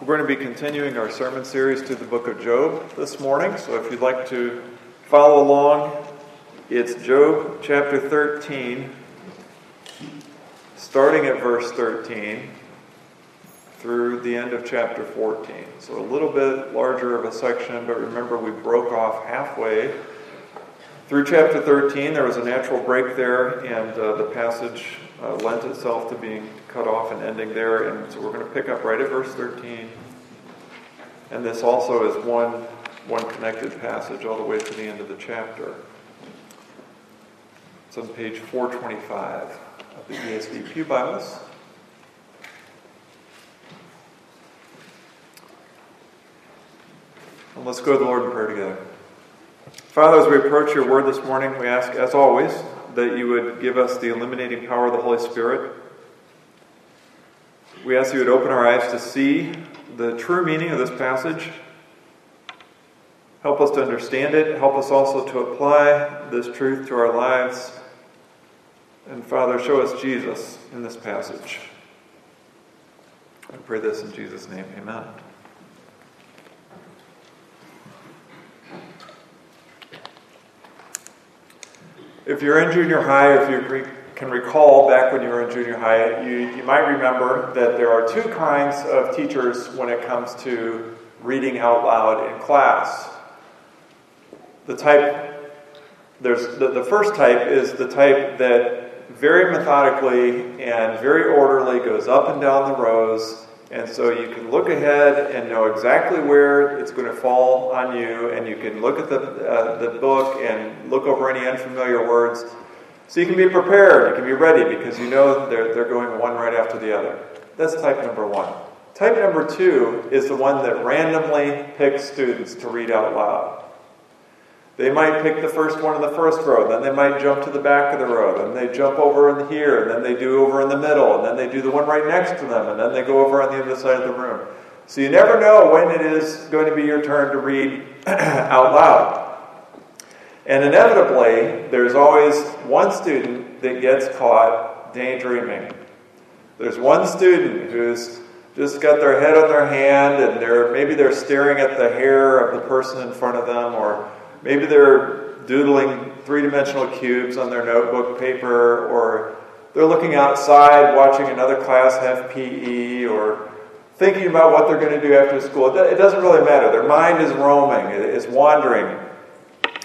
We're going to be continuing our sermon series to the book of Job this morning. So if you'd like to follow along, it's Job chapter 13, starting at verse 13 through the end of chapter 14. So a little bit larger of a section, but remember we broke off halfway through chapter 13. There was a natural break there, and uh, the passage uh, lent itself to being cut off and ending there. And so we're going to pick up right at verse 13. And this also is one, one connected passage all the way to the end of the chapter. It's on page 425 of the ESV Pew Bibles. And let's go to the Lord in prayer together. Father, as we approach your word this morning, we ask, as always, that you would give us the illuminating power of the Holy Spirit. We ask you would open our eyes to see the true meaning of this passage. Help us to understand it. Help us also to apply this truth to our lives. And Father, show us Jesus in this passage. I pray this in Jesus' name. Amen. If you're in junior high, if you can recall back when you were in junior high, you, you might remember that there are two kinds of teachers when it comes to reading out loud in class. The type, there's the, the first type is the type that very methodically and very orderly goes up and down the rows and so you can look ahead and know exactly where it's going to fall on you, and you can look at the, uh, the book and look over any unfamiliar words. So you can be prepared, you can be ready because you know they're, they're going one right after the other. That's type number one. Type number two is the one that randomly picks students to read out loud. They might pick the first one in the first row, then they might jump to the back of the row, then they jump over in here, and then they do over in the middle, and then they do the one right next to them, and then they go over on the other side of the room. So you never know when it is going to be your turn to read out loud. And inevitably, there's always one student that gets caught daydreaming. There's one student who's just got their head on their hand and they're maybe they're staring at the hair of the person in front of them or Maybe they're doodling three dimensional cubes on their notebook paper, or they're looking outside watching another class have PE, or thinking about what they're going to do after school. It doesn't really matter. Their mind is roaming, it is wandering,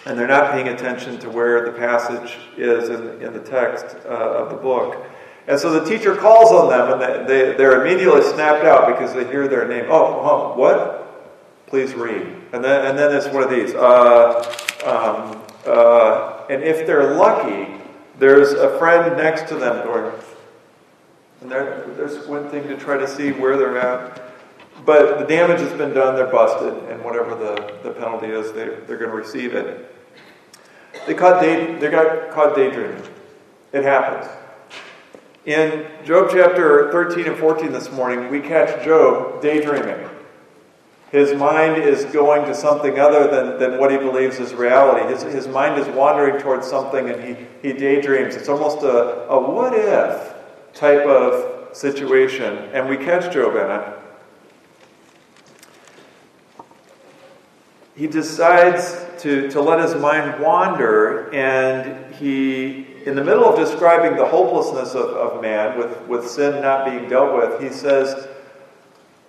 and they're not paying attention to where the passage is in, in the text uh, of the book. And so the teacher calls on them, and they, they, are immediately snapped out because they hear their name. Oh, oh what? Please read. And then, and then there's one of these. Uh, um, uh, and if they're lucky, there's a friend next to them going, and there's one thing to try to see where they're at. But the damage has been done, they're busted, and whatever the, the penalty is, they, they're going to receive it. They, caught day, they got caught daydreaming. It happens. In Job chapter 13 and 14 this morning, we catch Job daydreaming. His mind is going to something other than, than what he believes is reality. His, his mind is wandering towards something and he, he daydreams. It's almost a, a what if type of situation. And we catch Job in it. He decides to, to let his mind wander, and he, in the middle of describing the hopelessness of, of man with, with sin not being dealt with, he says,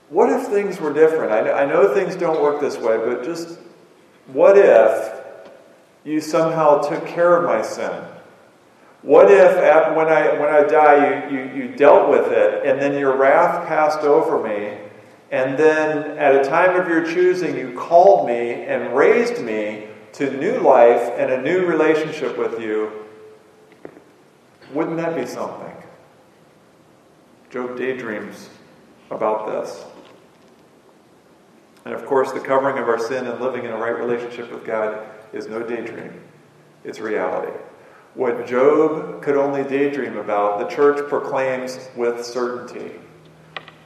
what if things were different? I, I know things don't work this way, but just what if you somehow took care of my sin? What if when I, when I die, you, you, you dealt with it, and then your wrath passed over me, and then at a time of your choosing, you called me and raised me to new life and a new relationship with you? Wouldn't that be something? Job daydreams about this. And of course, the covering of our sin and living in a right relationship with God is no daydream, it's reality. What Job could only daydream about, the church proclaims with certainty.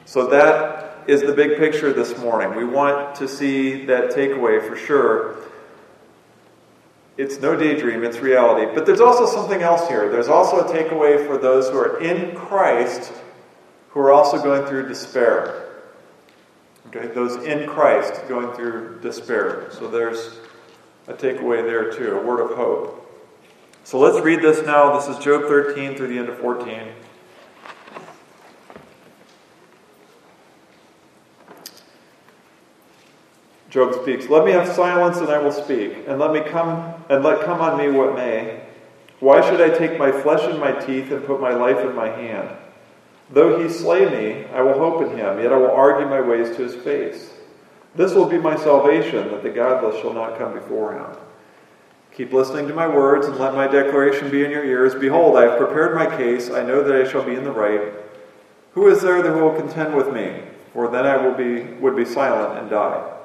So that is the big picture this morning. We want to see that takeaway for sure. It's no daydream, it's reality. But there's also something else here. There's also a takeaway for those who are in Christ who are also going through despair. Okay, those in Christ going through despair. So there's a takeaway there too, a word of hope. So let's read this now. This is Job 13 through the end of 14. Job speaks, Let me have silence and I will speak, and let me come and let come on me what may. Why should I take my flesh in my teeth and put my life in my hand? Though he slay me, I will hope in him, yet I will argue my ways to his face. This will be my salvation, that the godless shall not come before him. Keep listening to my words, and let my declaration be in your ears. Behold, I have prepared my case. I know that I shall be in the right. Who is there that will contend with me? For then I will be, would be silent and die.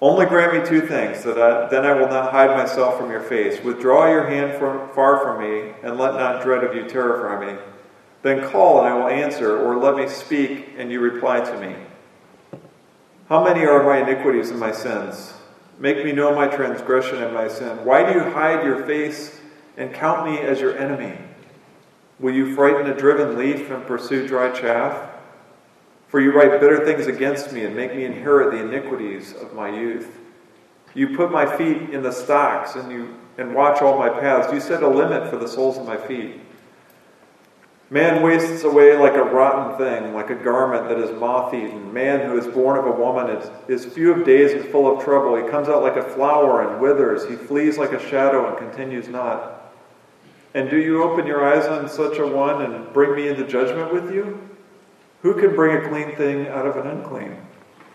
Only grant me two things, that I, then I will not hide myself from your face. Withdraw your hand from, far from me, and let not dread of you terrify me. Then call, and I will answer, or let me speak, and you reply to me. How many are my iniquities and my sins? Make me know my transgression and my sin. Why do you hide your face and count me as your enemy? Will you frighten a driven leaf and pursue dry chaff? For you write bitter things against me and make me inherit the iniquities of my youth. You put my feet in the stocks and you and watch all my paths. You set a limit for the soles of my feet. Man wastes away like a rotten thing, like a garment that is moth eaten. Man who is born of a woman is, is few of days and full of trouble. He comes out like a flower and withers. He flees like a shadow and continues not. And do you open your eyes on such a one and bring me into judgment with you? Who can bring a clean thing out of an unclean?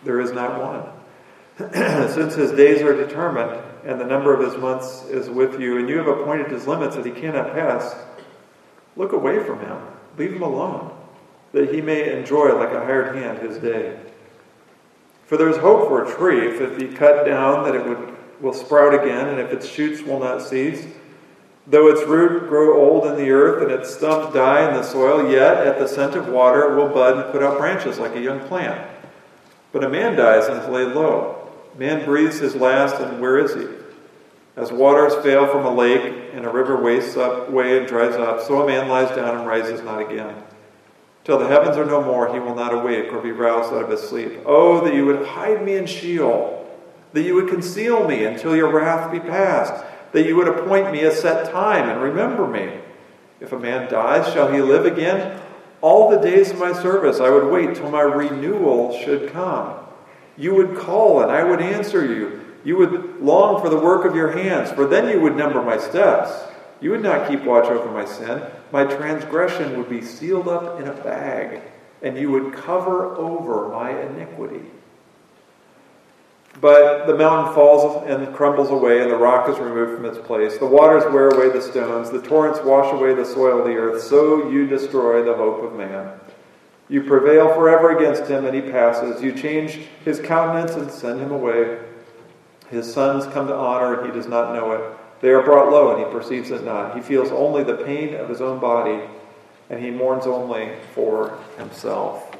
There is not one. Since his days are determined, and the number of his months is with you, and you have appointed his limits that he cannot pass, look away from him. Leave him alone, that he may enjoy like a hired hand his day. For there is hope for a tree, if it be cut down, that it would, will sprout again, and if its shoots will not cease. Though its root grow old in the earth and its stump die in the soil, yet at the scent of water it will bud and put out branches like a young plant. But a man dies and is laid low. Man breathes his last, and where is he? As waters fail from a lake and a river wastes up, away and dries up, so a man lies down and rises not again. Till the heavens are no more, he will not awake or be roused out of his sleep. Oh, that you would hide me in Sheol, that you would conceal me until your wrath be past that you would appoint me a set time and remember me. If a man dies, shall he live again? All the days of my service I would wait till my renewal should come. You would call, and I would answer you. You would long for the work of your hands, for then you would number my steps. You would not keep watch over my sin. My transgression would be sealed up in a bag, and you would cover over my iniquity. But the mountain falls and crumbles away, and the rock is removed from its place. The waters wear away the stones, the torrents wash away the soil of the earth. So you destroy the hope of man. You prevail forever against him, and he passes. You change his countenance and send him away. His sons come to honor, he does not know it. They are brought low, and he perceives it not. He feels only the pain of his own body, and he mourns only for himself.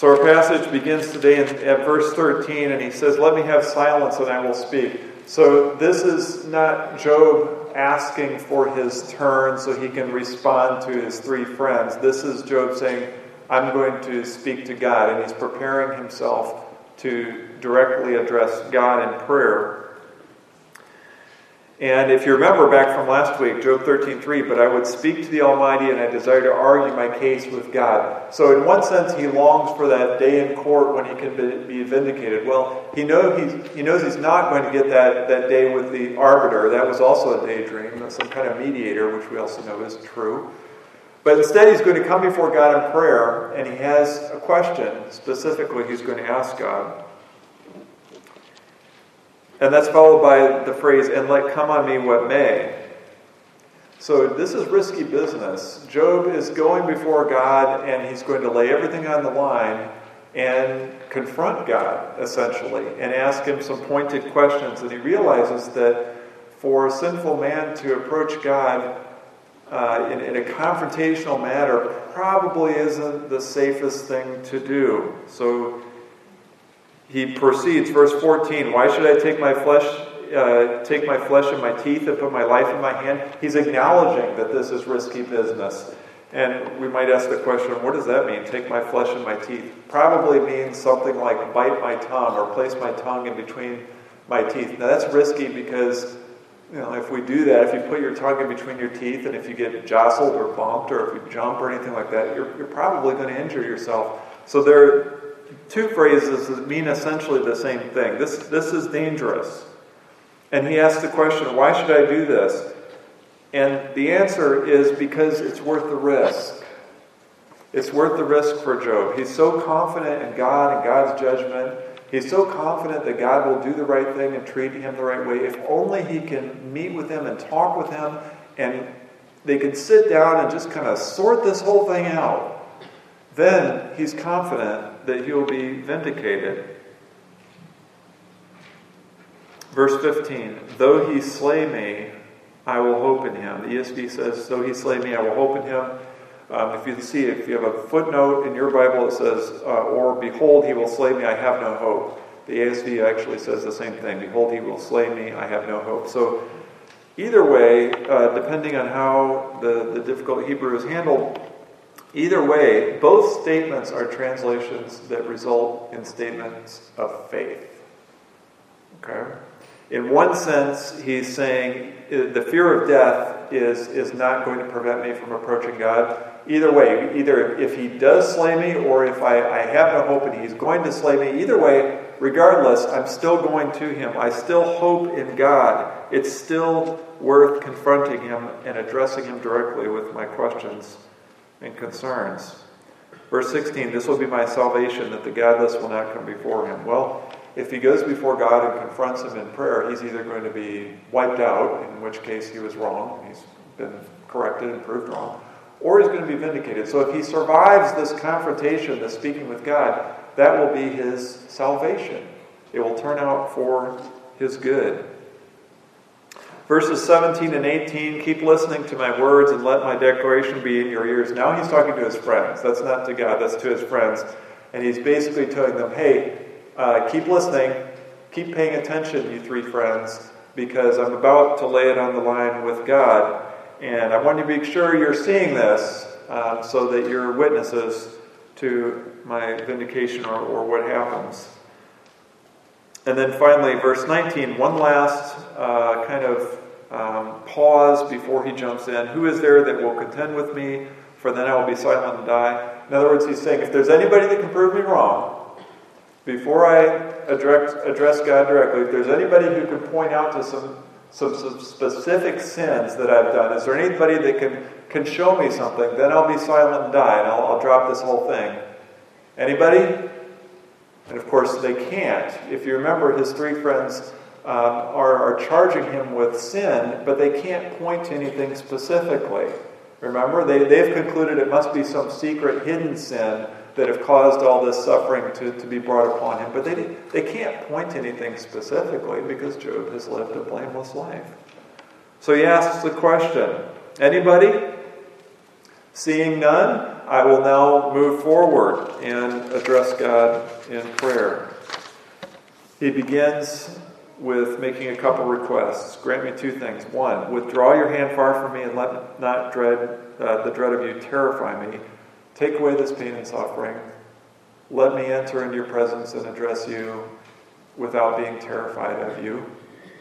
So our passage begins today at verse 13, and he says, Let me have silence and I will speak. So this is not Job asking for his turn so he can respond to his three friends. This is Job saying, I'm going to speak to God, and he's preparing himself to directly address God in prayer. And if you remember back from last week, Job 13:3, but I would speak to the Almighty and I desire to argue my case with God. So in one sense, he longs for that day in court when he can be vindicated. Well, he know he's, he knows he's not going to get that, that day with the arbiter. That was also a daydream, some kind of mediator, which we also know is true. But instead, he's going to come before God in prayer, and he has a question specifically he's going to ask God. And that's followed by the phrase, and let come on me what may. So this is risky business. Job is going before God and he's going to lay everything on the line and confront God, essentially, and ask him some pointed questions. And he realizes that for a sinful man to approach God uh, in, in a confrontational manner probably isn't the safest thing to do. So he proceeds, verse 14 Why should I take my flesh uh, take my flesh in my teeth and put my life in my hand? He's acknowledging that this is risky business. And we might ask the question, what does that mean? Take my flesh in my teeth? Probably means something like bite my tongue or place my tongue in between my teeth. Now that's risky because you know, if we do that, if you put your tongue in between your teeth and if you get jostled or bumped or if you jump or anything like that, you're, you're probably going to injure yourself. So there are two phrases that mean essentially the same thing. This, this is dangerous. And he asks the question, why should I do this? And the answer is because it's worth the risk. It's worth the risk for Job. He's so confident in God and God's judgment. He's so confident that God will do the right thing and treat him the right way. If only he can meet with him and talk with him and they can sit down and just kind of sort this whole thing out, then he's confident that he'll be vindicated. Verse 15 Though he slay me, I will hope in him. The ESV says, Though he slay me, I will hope in him. Um, if you see, if you have a footnote in your Bible, it says, uh, Or behold, he will slay me, I have no hope. The ASV actually says the same thing Behold, he will slay me, I have no hope. So, either way, uh, depending on how the, the difficult Hebrew is handled, either way, both statements are translations that result in statements of faith. Okay? In one sense, he's saying uh, the fear of death is, is not going to prevent me from approaching God. Either way, either if he does slay me or if I, I have no hope and he's going to slay me, either way, regardless, I'm still going to him. I still hope in God. It's still worth confronting him and addressing him directly with my questions and concerns. Verse 16 This will be my salvation, that the godless will not come before him. Well, if he goes before God and confronts him in prayer, he's either going to be wiped out, in which case he was wrong, he's been corrected and proved wrong, or he's going to be vindicated. So if he survives this confrontation, this speaking with God, that will be his salvation. It will turn out for his good. Verses 17 and 18 keep listening to my words and let my declaration be in your ears. Now he's talking to his friends. That's not to God, that's to his friends. And he's basically telling them, hey, uh, keep listening, keep paying attention, you three friends, because I'm about to lay it on the line with God. And I want you to be sure you're seeing this um, so that you're witnesses to my vindication or, or what happens. And then finally, verse 19, one last uh, kind of um, pause before he jumps in. Who is there that will contend with me? For then I will be silent and die. In other words, he's saying, if there's anybody that can prove me wrong, before I address, address God directly, if there's anybody who can point out to some, some, some specific sins that I've done, is there anybody that can, can show me something, then I'll be silent and die, and I'll, I'll drop this whole thing. Anybody? And of course, they can't. If you remember, his three friends um, are, are charging him with sin, but they can't point to anything specifically. Remember, they, they've concluded it must be some secret hidden sin that have caused all this suffering to, to be brought upon him. But they, they can't point to anything specifically because Job has lived a blameless life. So he asks the question anybody? Seeing none, I will now move forward and address God in prayer. He begins with making a couple requests. Grant me two things. One, withdraw your hand far from me and let not dread uh, the dread of you terrify me. Take away this pain and suffering. Let me enter into your presence and address you without being terrified of you.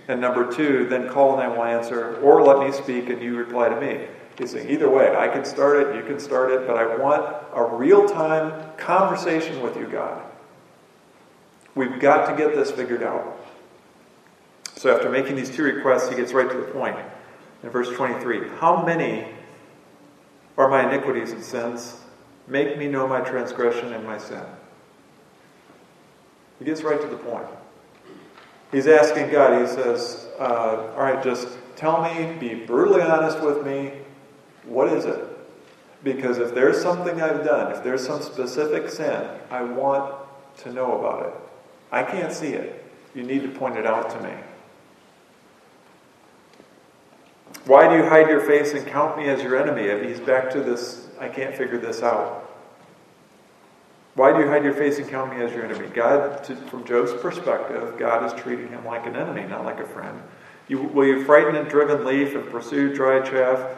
And number two, then call and I will answer, or let me speak and you reply to me. He's saying, either way, I can start it, you can start it, but I want a real time conversation with you, God. We've got to get this figured out. So after making these two requests, he gets right to the point. In verse 23, how many are my iniquities and sins? Make me know my transgression and my sin. He gets right to the point. He's asking God, he says, uh, All right, just tell me, be brutally honest with me. What is it? Because if there's something I've done, if there's some specific sin, I want to know about it. I can't see it. You need to point it out to me. Why do you hide your face and count me as your enemy? He's back to this I can't figure this out. Why do you hide your face and count me as your enemy? God, to, from Job's perspective, God is treating him like an enemy, not like a friend. You, will you frighten a driven leaf and pursue dry chaff?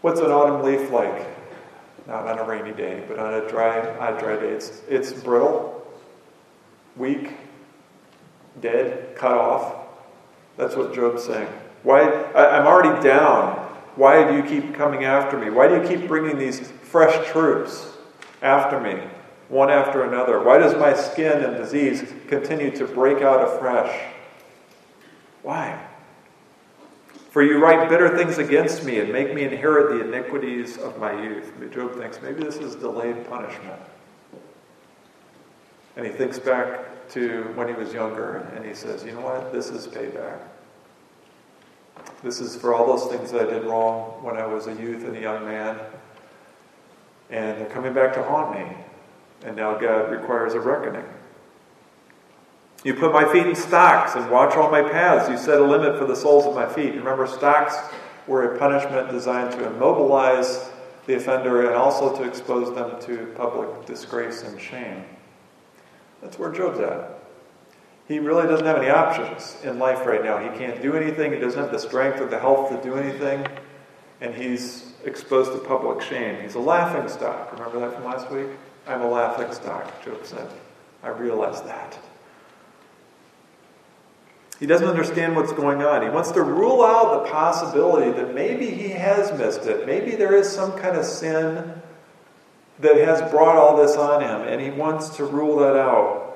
What's an autumn leaf like? Not on a rainy day, but on a dry, on a dry day. It's, it's brittle, weak, dead, cut off. That's what Job's saying. Why? I, I'm already down. Why do you keep coming after me? Why do you keep bringing these fresh troops after me, one after another? Why does my skin and disease continue to break out afresh? Why? For you write bitter things against me and make me inherit the iniquities of my youth. Job thinks maybe this is delayed punishment. And he thinks back to when he was younger and he says, you know what? This is payback. This is for all those things that I did wrong when I was a youth and a young man. And they're coming back to haunt me. And now God requires a reckoning. You put my feet in stocks and watch all my paths. You set a limit for the soles of my feet. Remember, stocks were a punishment designed to immobilize the offender and also to expose them to public disgrace and shame. That's where Job's at. He really doesn't have any options in life right now. He can't do anything, he doesn't have the strength or the health to do anything, and he's exposed to public shame. He's a laughing stock. Remember that from last week? I'm a laughing stock, Job said. I realize that. He doesn't understand what's going on. He wants to rule out the possibility that maybe he has missed it. Maybe there is some kind of sin that has brought all this on him, and he wants to rule that out.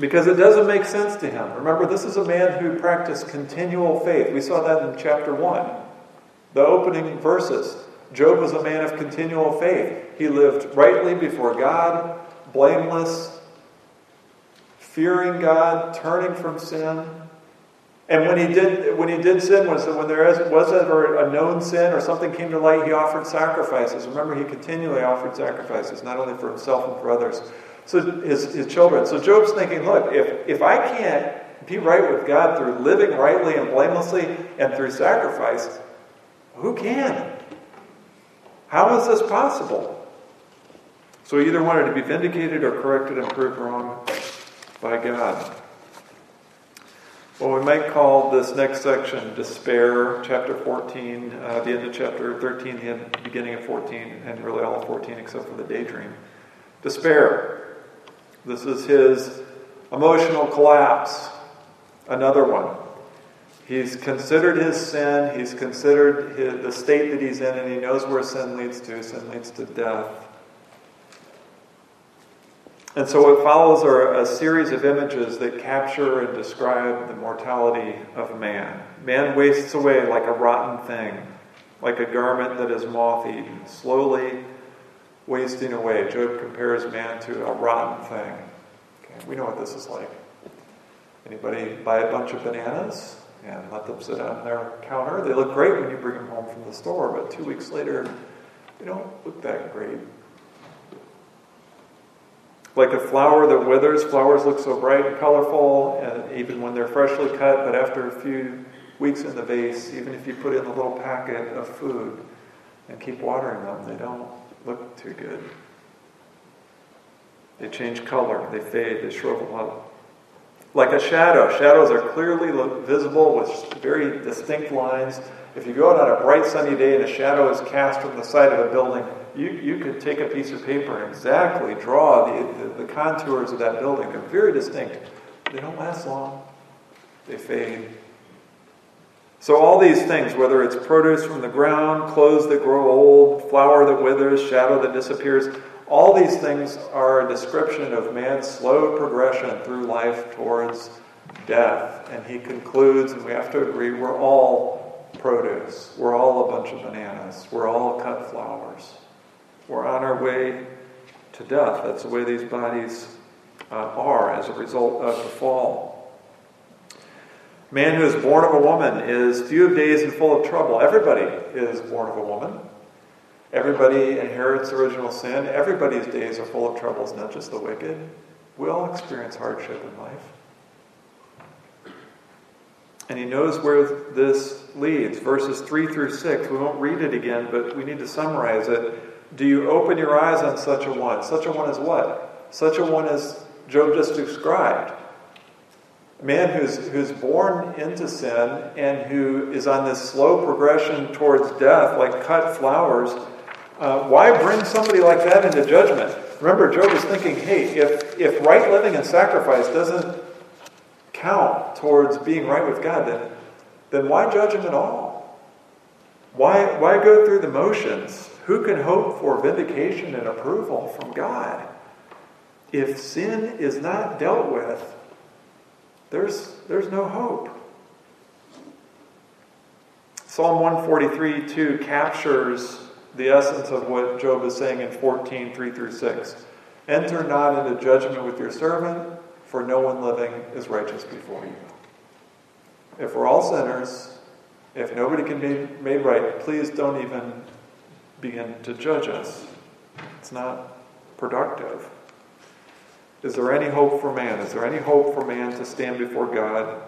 Because it doesn't make sense to him. Remember, this is a man who practiced continual faith. We saw that in chapter 1, the opening verses. Job was a man of continual faith. He lived rightly before God, blameless, fearing God, turning from sin. And when he did, when he did sin, was when there was ever a known sin or something came to light, he offered sacrifices. Remember, he continually offered sacrifices, not only for himself and for others, so his, his children. So Job's thinking, look, if if I can't be right with God through living rightly and blamelessly and through sacrifice, who can? How is this possible? So he either wanted to be vindicated or corrected and proved wrong by God. Well, we might call this next section Despair, chapter 14, uh, the end of chapter 13, the beginning of 14, and really all of 14 except for the daydream. Despair. This is his emotional collapse. Another one. He's considered his sin, he's considered his, the state that he's in, and he knows where sin leads to. Sin leads to death. And so what follows are a series of images that capture and describe the mortality of man. Man wastes away like a rotten thing, like a garment that is moth eaten, slowly wasting away. Job compares man to a rotten thing. Okay, we know what this is like. Anybody buy a bunch of bananas and let them sit on their counter? They look great when you bring them home from the store, but two weeks later, they don't look that great. Like a flower that withers, flowers look so bright and colorful, and even when they're freshly cut, but after a few weeks in the vase, even if you put in a little packet of food and keep watering them, they don't look too good. They change color, they fade, they shrivel up. Like a shadow, shadows are clearly visible with very distinct lines. If you go out on a bright sunny day and a shadow is cast from the side of a building, you, you could take a piece of paper and exactly draw the, the, the contours of that building. They're very distinct. They don't last long, they fade. So, all these things, whether it's produce from the ground, clothes that grow old, flower that withers, shadow that disappears, all these things are a description of man's slow progression through life towards death. And he concludes, and we have to agree, we're all produce. We're all a bunch of bananas. We're all cut flowers. We're on our way to death. That's the way these bodies uh, are as a result of the fall. Man who is born of a woman is few of days and full of trouble. Everybody is born of a woman. Everybody inherits original sin. Everybody's days are full of troubles, not just the wicked. We all experience hardship in life. And he knows where this leads. Verses 3 through 6, we won't read it again, but we need to summarize it. do you open your eyes on such a one? Such a one is what? Such a one as Job just described. Man who's, who's born into sin and who is on this slow progression towards death, like cut flowers. Uh, why bring somebody like that into judgment? Remember, Job is thinking, hey, if, if right living and sacrifice doesn't count towards being right with God, then, then why judge him at all? Why, why go through the motions? Who can hope for vindication and approval from God? If sin is not dealt with, there's, there's no hope. Psalm 143 2 captures the essence of what Job is saying in 14 3 through 6. Enter not into judgment with your servant, for no one living is righteous before you. If we're all sinners, if nobody can be made right, please don't even begin to judge us. It's not productive. Is there any hope for man? Is there any hope for man to stand before God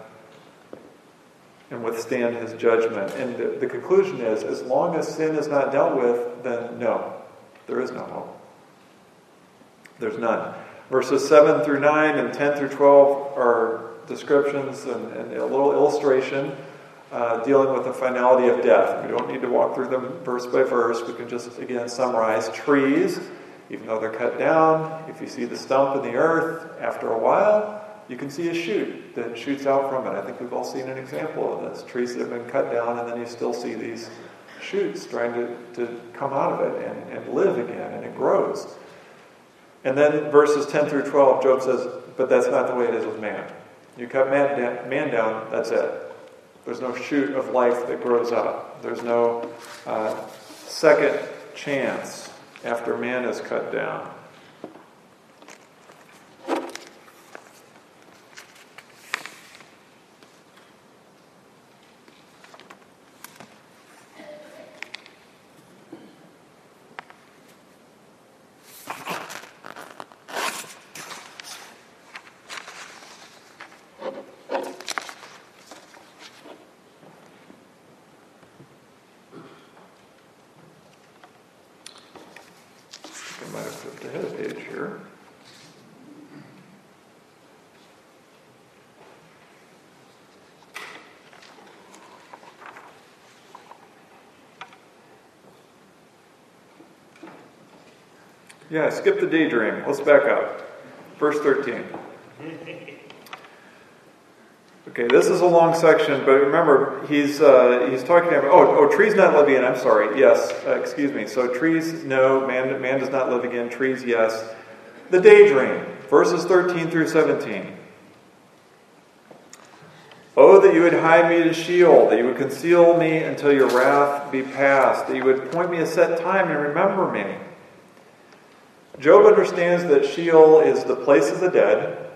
and withstand his judgment? And the, the conclusion is as long as sin is not dealt with, then no, there is no hope. There's none. Verses 7 through 9 and 10 through 12 are descriptions and, and a little illustration uh, dealing with the finality of death. We don't need to walk through them verse by verse. We can just, again, summarize. Trees, even though they're cut down, if you see the stump in the earth, after a while, you can see a shoot that shoots out from it. I think we've all seen an example of this. Trees that have been cut down, and then you still see these shoots trying to, to come out of it and, and live again, and it grows. And then verses 10 through 12, Job says, But that's not the way it is with man. You cut man down, man down that's it. There's no shoot of life that grows up. There's no uh, second chance after man is cut down. Yeah, skip the daydream. Let's back up. Verse 13. Okay, this is a long section, but remember, he's, uh, he's talking about, oh, oh, trees not live again. I'm sorry. Yes, uh, excuse me. So trees, no, man, man does not live again. Trees, yes. The daydream, verses 13 through 17. Oh, that you would hide me to Sheol, that you would conceal me until your wrath be past, that you would point me a set time and remember me. Job understands that Sheol is the place of the dead.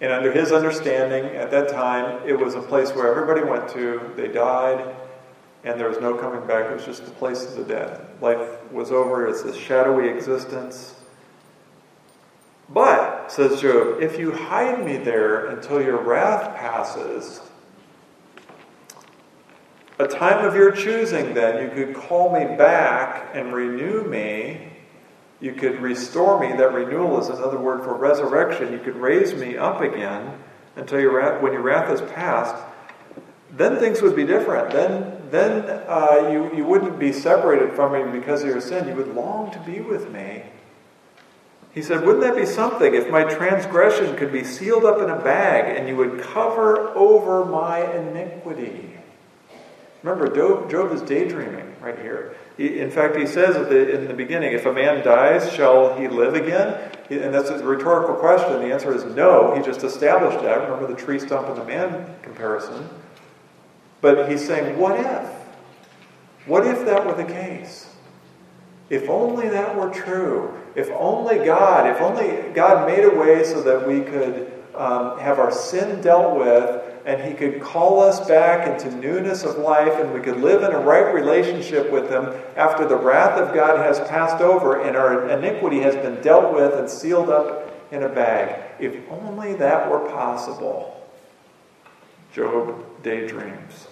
And under his understanding, at that time, it was a place where everybody went to, they died, and there was no coming back. It was just the place of the dead. Life was over, it's a shadowy existence. But, says Job, if you hide me there until your wrath passes, a time of your choosing, then, you could call me back and renew me you could restore me. That renewal is another word for resurrection. You could raise me up again until your wrath, when your wrath is past. Then things would be different. Then, then uh, you, you wouldn't be separated from me because of your sin. You would long to be with me. He said, Wouldn't that be something if my transgression could be sealed up in a bag and you would cover over my iniquity? Remember, Job, Job is daydreaming right here. He, in fact, he says the, in the beginning, if a man dies, shall he live again? And that's a rhetorical question. The answer is no. He just established that. Remember the tree stump and the man comparison. But he's saying, what if? What if that were the case? If only that were true. If only God, if only God made a way so that we could um, have our sin dealt with and He could call us back into newness of life, and we could live in a right relationship with Him after the wrath of God has passed over and our iniquity has been dealt with and sealed up in a bag. If only that were possible. Job daydreams.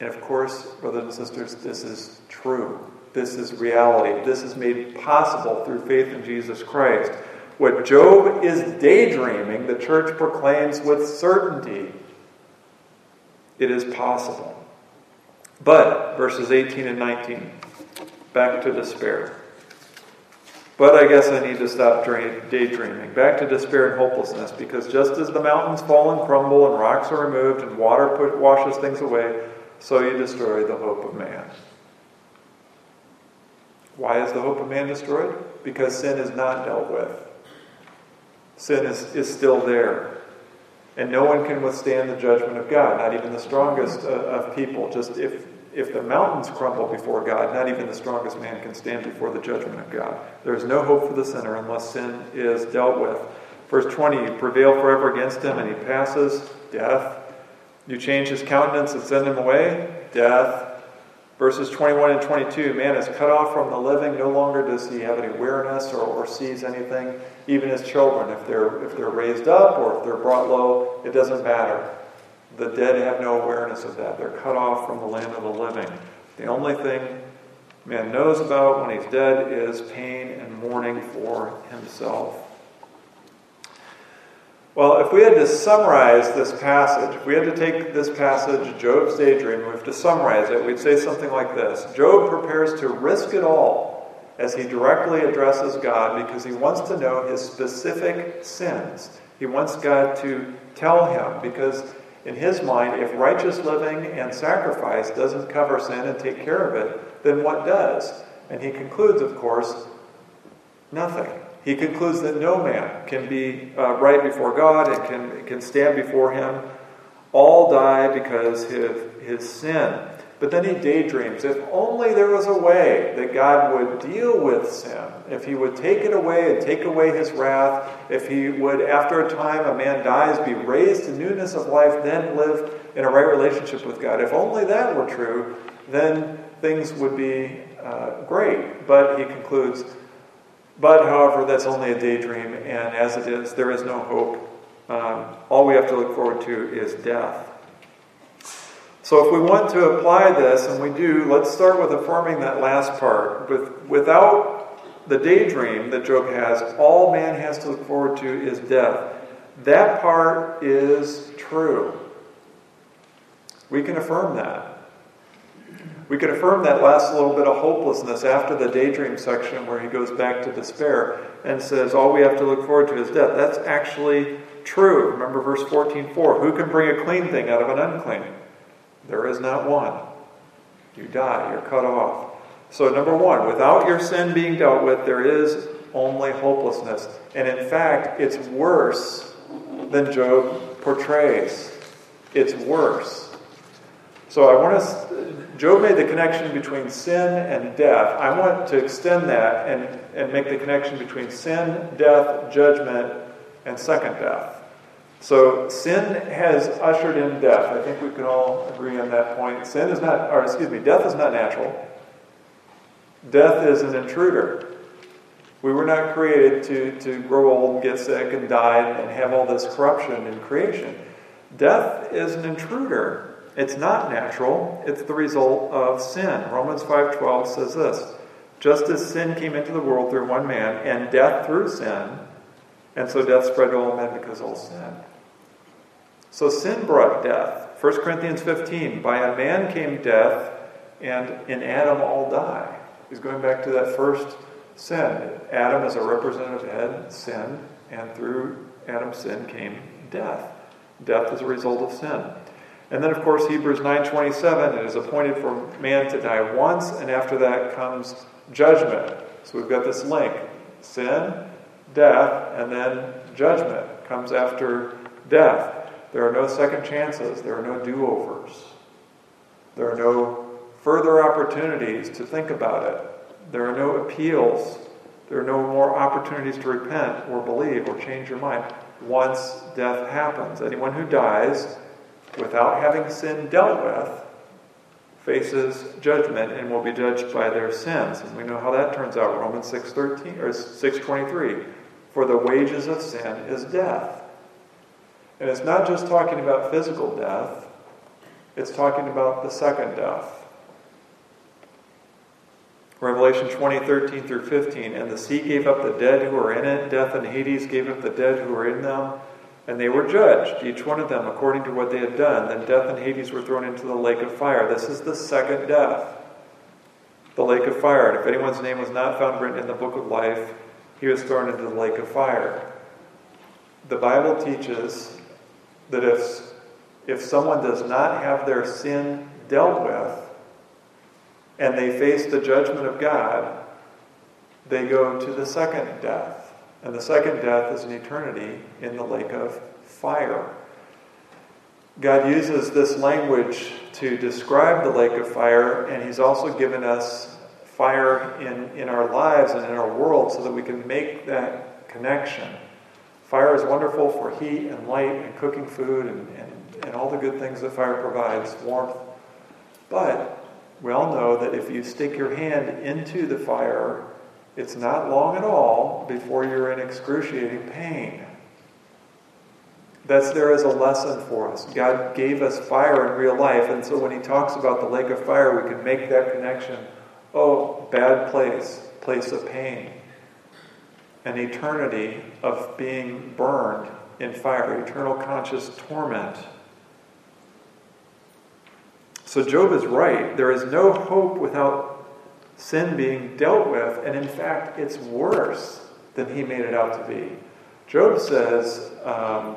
And of course, brothers and sisters, this is true. This is reality. This is made possible through faith in Jesus Christ. What Job is daydreaming, the church proclaims with certainty. It is possible. But, verses 18 and 19, back to despair. But I guess I need to stop daydreaming. Back to despair and hopelessness, because just as the mountains fall and crumble and rocks are removed and water put, washes things away, so you destroy the hope of man. Why is the hope of man destroyed? Because sin is not dealt with. Sin is, is still there. And no one can withstand the judgment of God, not even the strongest uh, of people. Just if, if the mountains crumble before God, not even the strongest man can stand before the judgment of God. There is no hope for the sinner unless sin is dealt with. Verse 20 You prevail forever against him, and he passes, death. You change his countenance and send him away, death. Verses 21 and 22 Man is cut off from the living. No longer does he have any awareness or, or sees anything. Even his children, if they're, if they're raised up or if they're brought low, it doesn't matter. The dead have no awareness of that. They're cut off from the land of the living. The only thing man knows about when he's dead is pain and mourning for himself. Well, if we had to summarize this passage, if we had to take this passage, Job's daydream, we have to summarize it, we'd say something like this Job prepares to risk it all as he directly addresses God because he wants to know his specific sins. He wants God to tell him because, in his mind, if righteous living and sacrifice doesn't cover sin and take care of it, then what does? And he concludes, of course, nothing. He concludes that no man can be uh, right before God and can, can stand before Him. All die because of his, sin. But then he daydreams if only there was a way that God would deal with sin, if he would take it away and take away his wrath, if he would, after a time a man dies, be raised to newness of life, then live in a right relationship with God. If only that were true, then things would be uh, great. But he concludes, but, however, that's only a daydream, and as it is, there is no hope. Um, all we have to look forward to is death. So, if we want to apply this, and we do, let's start with affirming that last part. With, without the daydream that Job has, all man has to look forward to is death. That part is true. We can affirm that. We can affirm that last little bit of hopelessness after the daydream section where he goes back to despair and says, All we have to look forward to is death. That's actually true. Remember verse 14 4. Who can bring a clean thing out of an unclean? There is not one. You die, you're cut off. So, number one, without your sin being dealt with, there is only hopelessness. And in fact, it's worse than Job portrays. It's worse. So I want to, Job made the connection between sin and death. I want to extend that and, and make the connection between sin, death, judgment, and second death. So sin has ushered in death. I think we can all agree on that point. Sin is not, or excuse me, death is not natural. Death is an intruder. We were not created to, to grow old get sick and die and have all this corruption in creation. Death is an intruder. It's not natural, it's the result of sin. Romans 5:12 says this, just as sin came into the world through one man and death through sin, and so death spread to all men because all sinned. So sin brought death. 1 Corinthians 15, by a man came death, and in Adam all die. He's going back to that first sin. Adam is a representative head, sin, and through Adam's sin came death. Death is a result of sin. And then, of course, Hebrews 9.27, it is appointed for man to die once, and after that comes judgment. So we've got this link. Sin, death, and then judgment comes after death. There are no second chances. There are no do-overs. There are no further opportunities to think about it. There are no appeals. There are no more opportunities to repent or believe or change your mind once death happens. Anyone who dies without having sin dealt with, faces judgment and will be judged by their sins. And we know how that turns out. Romans 6:13 or 6:23. For the wages of sin is death. And it's not just talking about physical death. It's talking about the second death. Revelation 20, 13 through 15. And the sea gave up the dead who were in it, death and Hades gave up the dead who were in them, and they were judged, each one of them according to what they had done. Then death and Hades were thrown into the lake of fire. This is the second death, the lake of fire. And if anyone's name was not found written in the book of life, he was thrown into the lake of fire. The Bible teaches that if, if someone does not have their sin dealt with, and they face the judgment of God, they go to the second death. And the second death is an eternity in the lake of fire. God uses this language to describe the lake of fire, and He's also given us fire in, in our lives and in our world so that we can make that connection. Fire is wonderful for heat and light and cooking food and, and, and all the good things that fire provides, warmth. But we all know that if you stick your hand into the fire, it's not long at all before you're in excruciating pain. That's there as a lesson for us. God gave us fire in real life, and so when He talks about the lake of fire, we can make that connection. Oh, bad place, place of pain. An eternity of being burned in fire, eternal conscious torment. So Job is right. There is no hope without sin being dealt with, and in fact, it's worse than he made it out to be. Job says um,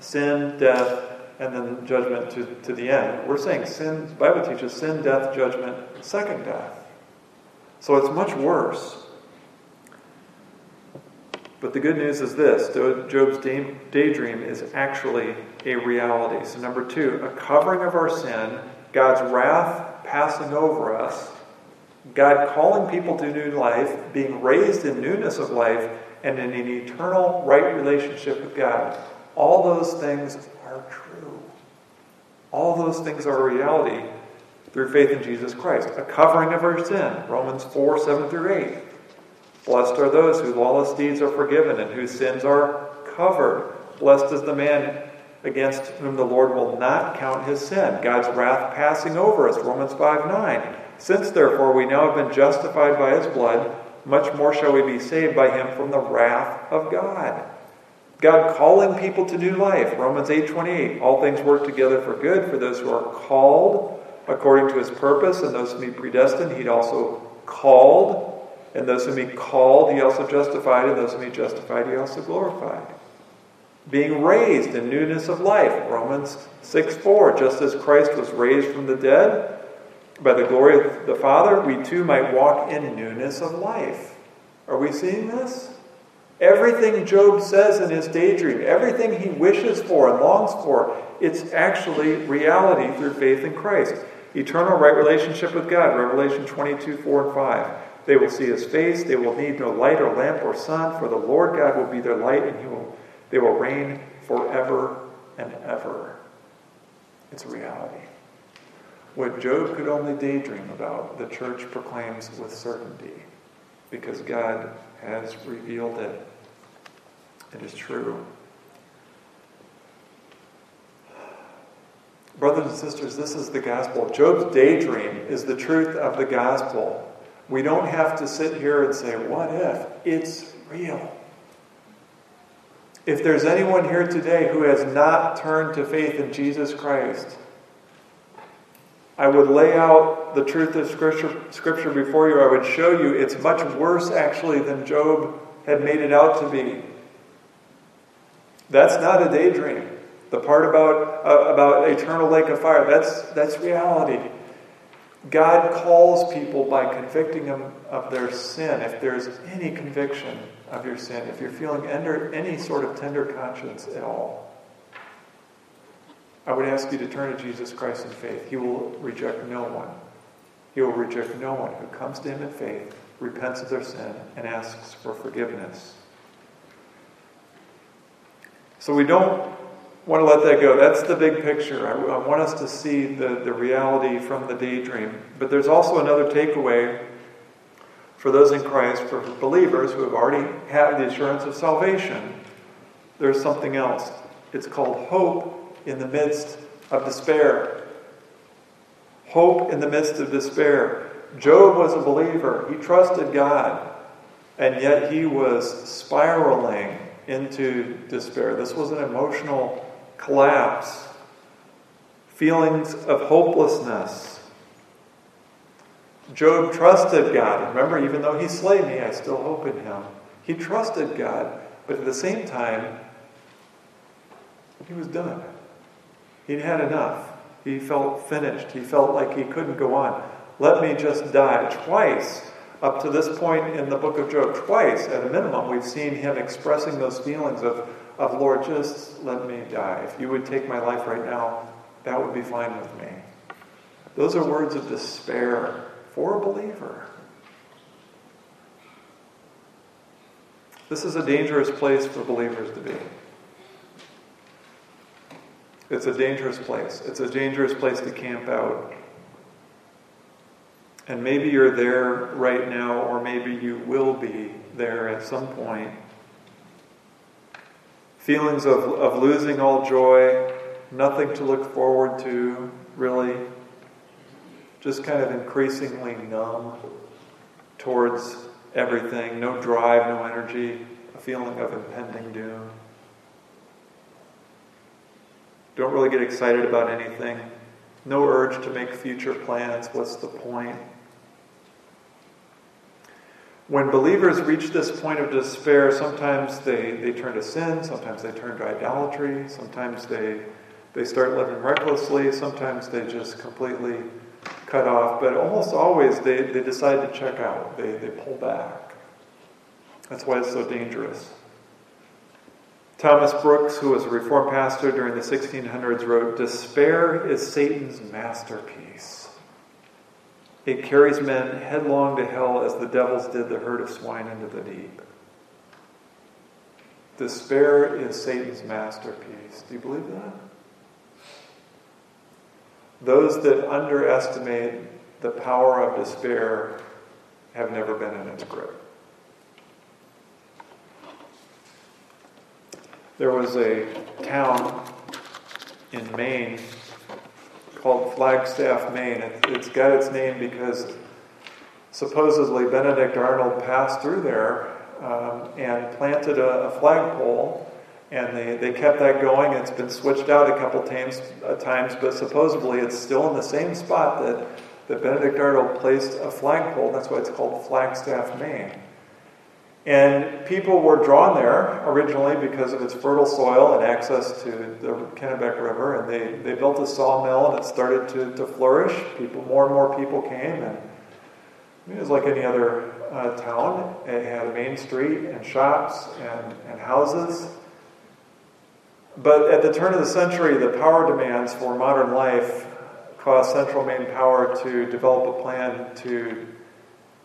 sin, death, and then judgment to, to the end. We're saying sin, the Bible teaches sin, death, judgment, second death. So it's much worse. But the good news is this Job's daydream is actually a reality. So, number two, a covering of our sin God's wrath passing over us, God calling people to new life, being raised in newness of life, and in an eternal right relationship with God. All those things are true. All those things are a reality through faith in Jesus Christ. A covering of our sin, Romans 4 7 through 8. Blessed are those whose lawless deeds are forgiven and whose sins are covered. Blessed is the man against whom the Lord will not count his sin. God's wrath passing over us. Romans 5 9. Since therefore we now have been justified by his blood, much more shall we be saved by him from the wrath of God. God calling people to new life. Romans 8 28. All things work together for good for those who are called according to his purpose, and those whom he predestined, he also called. And those whom he called, he also justified, and those whom he justified, he also glorified being raised in newness of life. Romans 6 4. Just as Christ was raised from the dead by the glory of the Father, we too might walk in newness of life. Are we seeing this? Everything Job says in his daydream, everything he wishes for and longs for, it's actually reality through faith in Christ. Eternal right relationship with God, Revelation 22 4 and 5. They will see his face, they will need no light or lamp or sun, for the Lord God will be their light, and he will they will reign forever and ever. It's a reality. What Job could only daydream about, the church proclaims with certainty because God has revealed it. It is true. Brothers and sisters, this is the gospel. Job's daydream is the truth of the gospel. We don't have to sit here and say, What if? It's real. If there's anyone here today who has not turned to faith in Jesus Christ, I would lay out the truth of scripture, scripture before you. I would show you it's much worse, actually, than Job had made it out to be. That's not a daydream. The part about, uh, about eternal lake of fire, that's, that's reality. God calls people by convicting them of their sin. If there's any conviction, of your sin, if you're feeling under any sort of tender conscience at all, I would ask you to turn to Jesus Christ in faith. He will reject no one. He will reject no one who comes to him in faith, repents of their sin, and asks for forgiveness. So we don't want to let that go. That's the big picture. I, I want us to see the, the reality from the daydream. But there's also another takeaway for those in Christ, for believers who have already had the assurance of salvation, there's something else. It's called hope in the midst of despair. Hope in the midst of despair. Job was a believer, he trusted God, and yet he was spiraling into despair. This was an emotional collapse, feelings of hopelessness. Job trusted God. Remember, even though he slay me, I still hope in him. He trusted God, but at the same time, he was done. He'd had enough. He felt finished. He felt like he couldn't go on. Let me just die. Twice, up to this point in the book of Job, twice at a minimum, we've seen him expressing those feelings of, of Lord, just let me die. If you would take my life right now, that would be fine with me. Those are words of despair for a believer. This is a dangerous place for believers to be. It's a dangerous place. It's a dangerous place to camp out. And maybe you're there right now, or maybe you will be there at some point. Feelings of, of losing all joy, nothing to look forward to, really. Just kind of increasingly numb towards everything. No drive, no energy, a feeling of impending doom. Don't really get excited about anything. No urge to make future plans. What's the point? When believers reach this point of despair, sometimes they, they turn to sin, sometimes they turn to idolatry, sometimes they, they start living recklessly, sometimes they just completely cut off, but almost always they, they decide to check out, they, they pull back. That's why it's so dangerous. Thomas Brooks, who was a Reformed pastor during the 1600s, wrote Despair is Satan's masterpiece. It carries men headlong to hell as the devils did the herd of swine into the deep. Despair is Satan's masterpiece. Do you believe that? Those that underestimate the power of despair have never been in its grip. There was a town in Maine called Flagstaff, Maine. It, has got its name because supposedly Benedict Arnold passed through there um, and planted a, a, flagpole, and they, they kept that going. It's been switched out a couple times, uh, times, but supposedly it's still in the same spot that, that Benedict Arnold placed a flagpole. That's why it's called Flagstaff, Maine. And people were drawn there originally because of its fertile soil and access to the Kennebec River. And they, they built a sawmill and it started to, to flourish. People, more and more people came. And it was like any other uh, town. It had a main street and shops and, and houses. But at the turn of the century, the power demands for modern life caused Central Maine Power to develop a plan to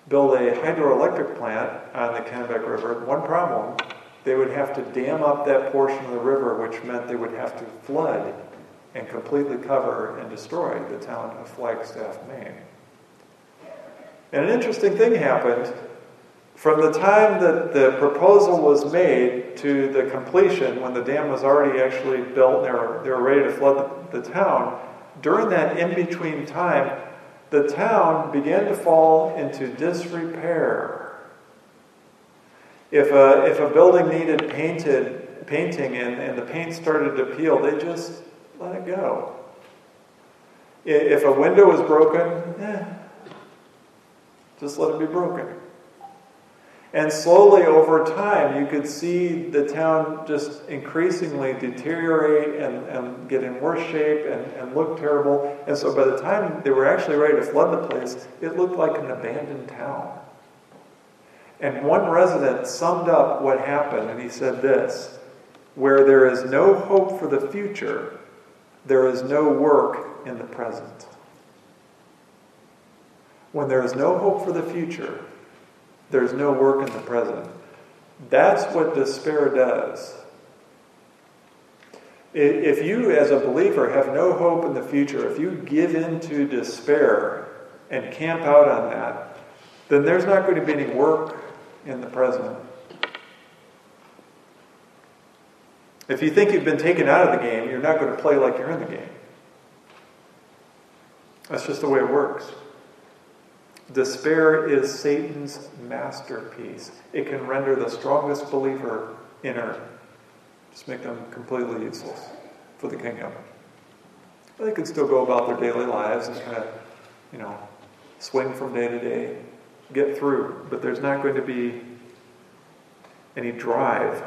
build a hydroelectric plant on the Kennebec River. One problem, they would have to dam up that portion of the river, which meant they would have to flood and completely cover and destroy the town of Flagstaff, Maine. And an interesting thing happened. From the time that the proposal was made to the completion, when the dam was already actually built and they were, they were ready to flood the, the town, during that in between time, the town began to fall into disrepair. If a, if a building needed painted, painting and, and the paint started to peel, they just let it go. If a window was broken, eh, just let it be broken. And slowly over time, you could see the town just increasingly deteriorate and, and get in worse shape and, and look terrible. And so by the time they were actually ready to flood the place, it looked like an abandoned town. And one resident summed up what happened, and he said this Where there is no hope for the future, there is no work in the present. When there is no hope for the future, there's no work in the present. That's what despair does. If you, as a believer, have no hope in the future, if you give in to despair and camp out on that, then there's not going to be any work in the present. If you think you've been taken out of the game, you're not going to play like you're in the game. That's just the way it works. Despair is Satan's masterpiece. It can render the strongest believer inert, just make them completely useless for the kingdom. They can still go about their daily lives and kind of, you know, swing from day to day, get through, but there's not going to be any drive,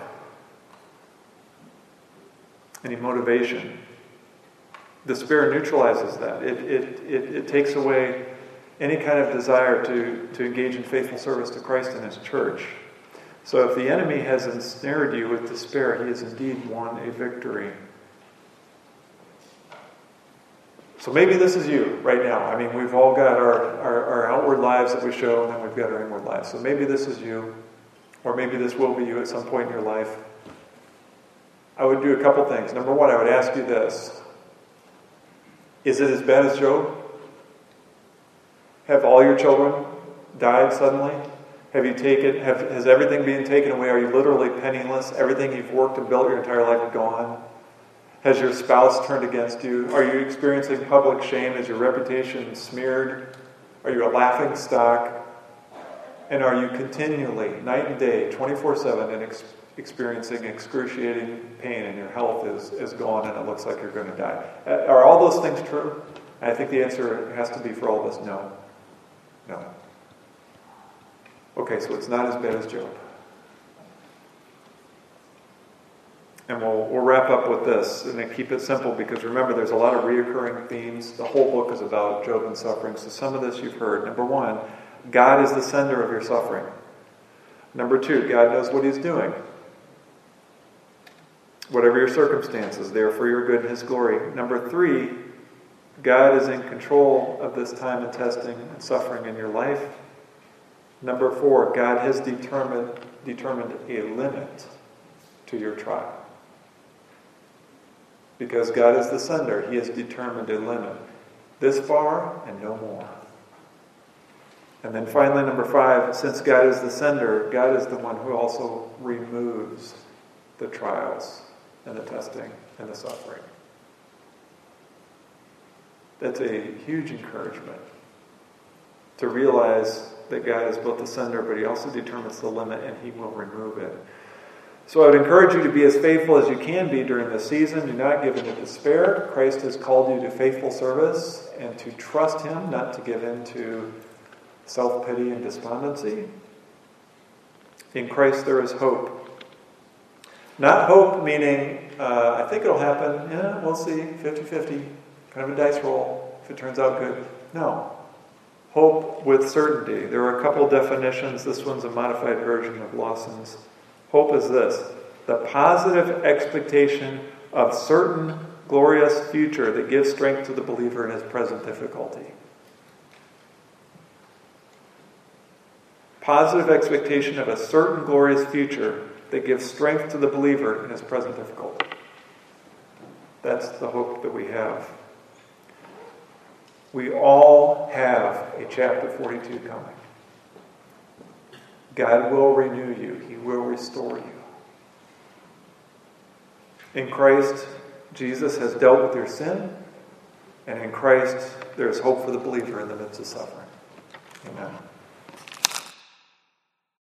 any motivation. Despair neutralizes that. It, it, it, it takes away any kind of desire to, to engage in faithful service to Christ and His church. So if the enemy has ensnared you with despair, he has indeed won a victory. So maybe this is you right now. I mean, we've all got our, our, our, outward lives that we show, and then we've got our inward lives. So maybe this is you, or maybe this will be you at some point in your life. I would do a couple things. Number one, I would ask you this Is it as bad as Job? Have all your children died suddenly? Have you taken, have, has everything been taken away? Are you literally penniless? Everything you've worked and built your entire life gone? Has your spouse turned against you? Are you experiencing public shame? Is your reputation smeared? Are you a laughing stock? And are you continually, night and day, 24 7, and ex- experiencing excruciating pain and your health is, is gone and it looks like you're going to die? Are all those things true? I think the answer has to be for all of us no. No. Okay, so it's not as bad as Job. And we'll, we'll wrap up with this and then keep it simple because remember, there's a lot of reoccurring themes. The whole book is about Job and suffering. So some of this you've heard. Number one, God is the sender of your suffering. Number two, God knows what He's doing. Whatever your circumstances, they are for your good and His glory. Number three, God is in control of this time of testing and suffering in your life. Number four, God has determined, determined a limit to your trial. Because God is the sender, He has determined a limit. This far and no more. And then finally, number five, since God is the sender, God is the one who also removes the trials and the testing and the suffering. That's a huge encouragement to realize that God is both the sender, but He also determines the limit and He will remove it. So I would encourage you to be as faithful as you can be during this season. Do not give in to despair. Christ has called you to faithful service and to trust Him, not to give in to self pity and despondency. In Christ there is hope. Not hope meaning, uh, I think it'll happen, yeah, we'll see, 50 50, kind of a dice roll if it turns out good. No. Hope with certainty. There are a couple definitions. This one's a modified version of Lawson's. Hope is this the positive expectation of certain glorious future that gives strength to the believer in his present difficulty. Positive expectation of a certain glorious future that gives strength to the believer in his present difficulty. That's the hope that we have. We all have a chapter 42 coming. God will renew you, He will restore you. In Christ, Jesus has dealt with your sin, and in Christ, there is hope for the believer in the midst of suffering. Amen.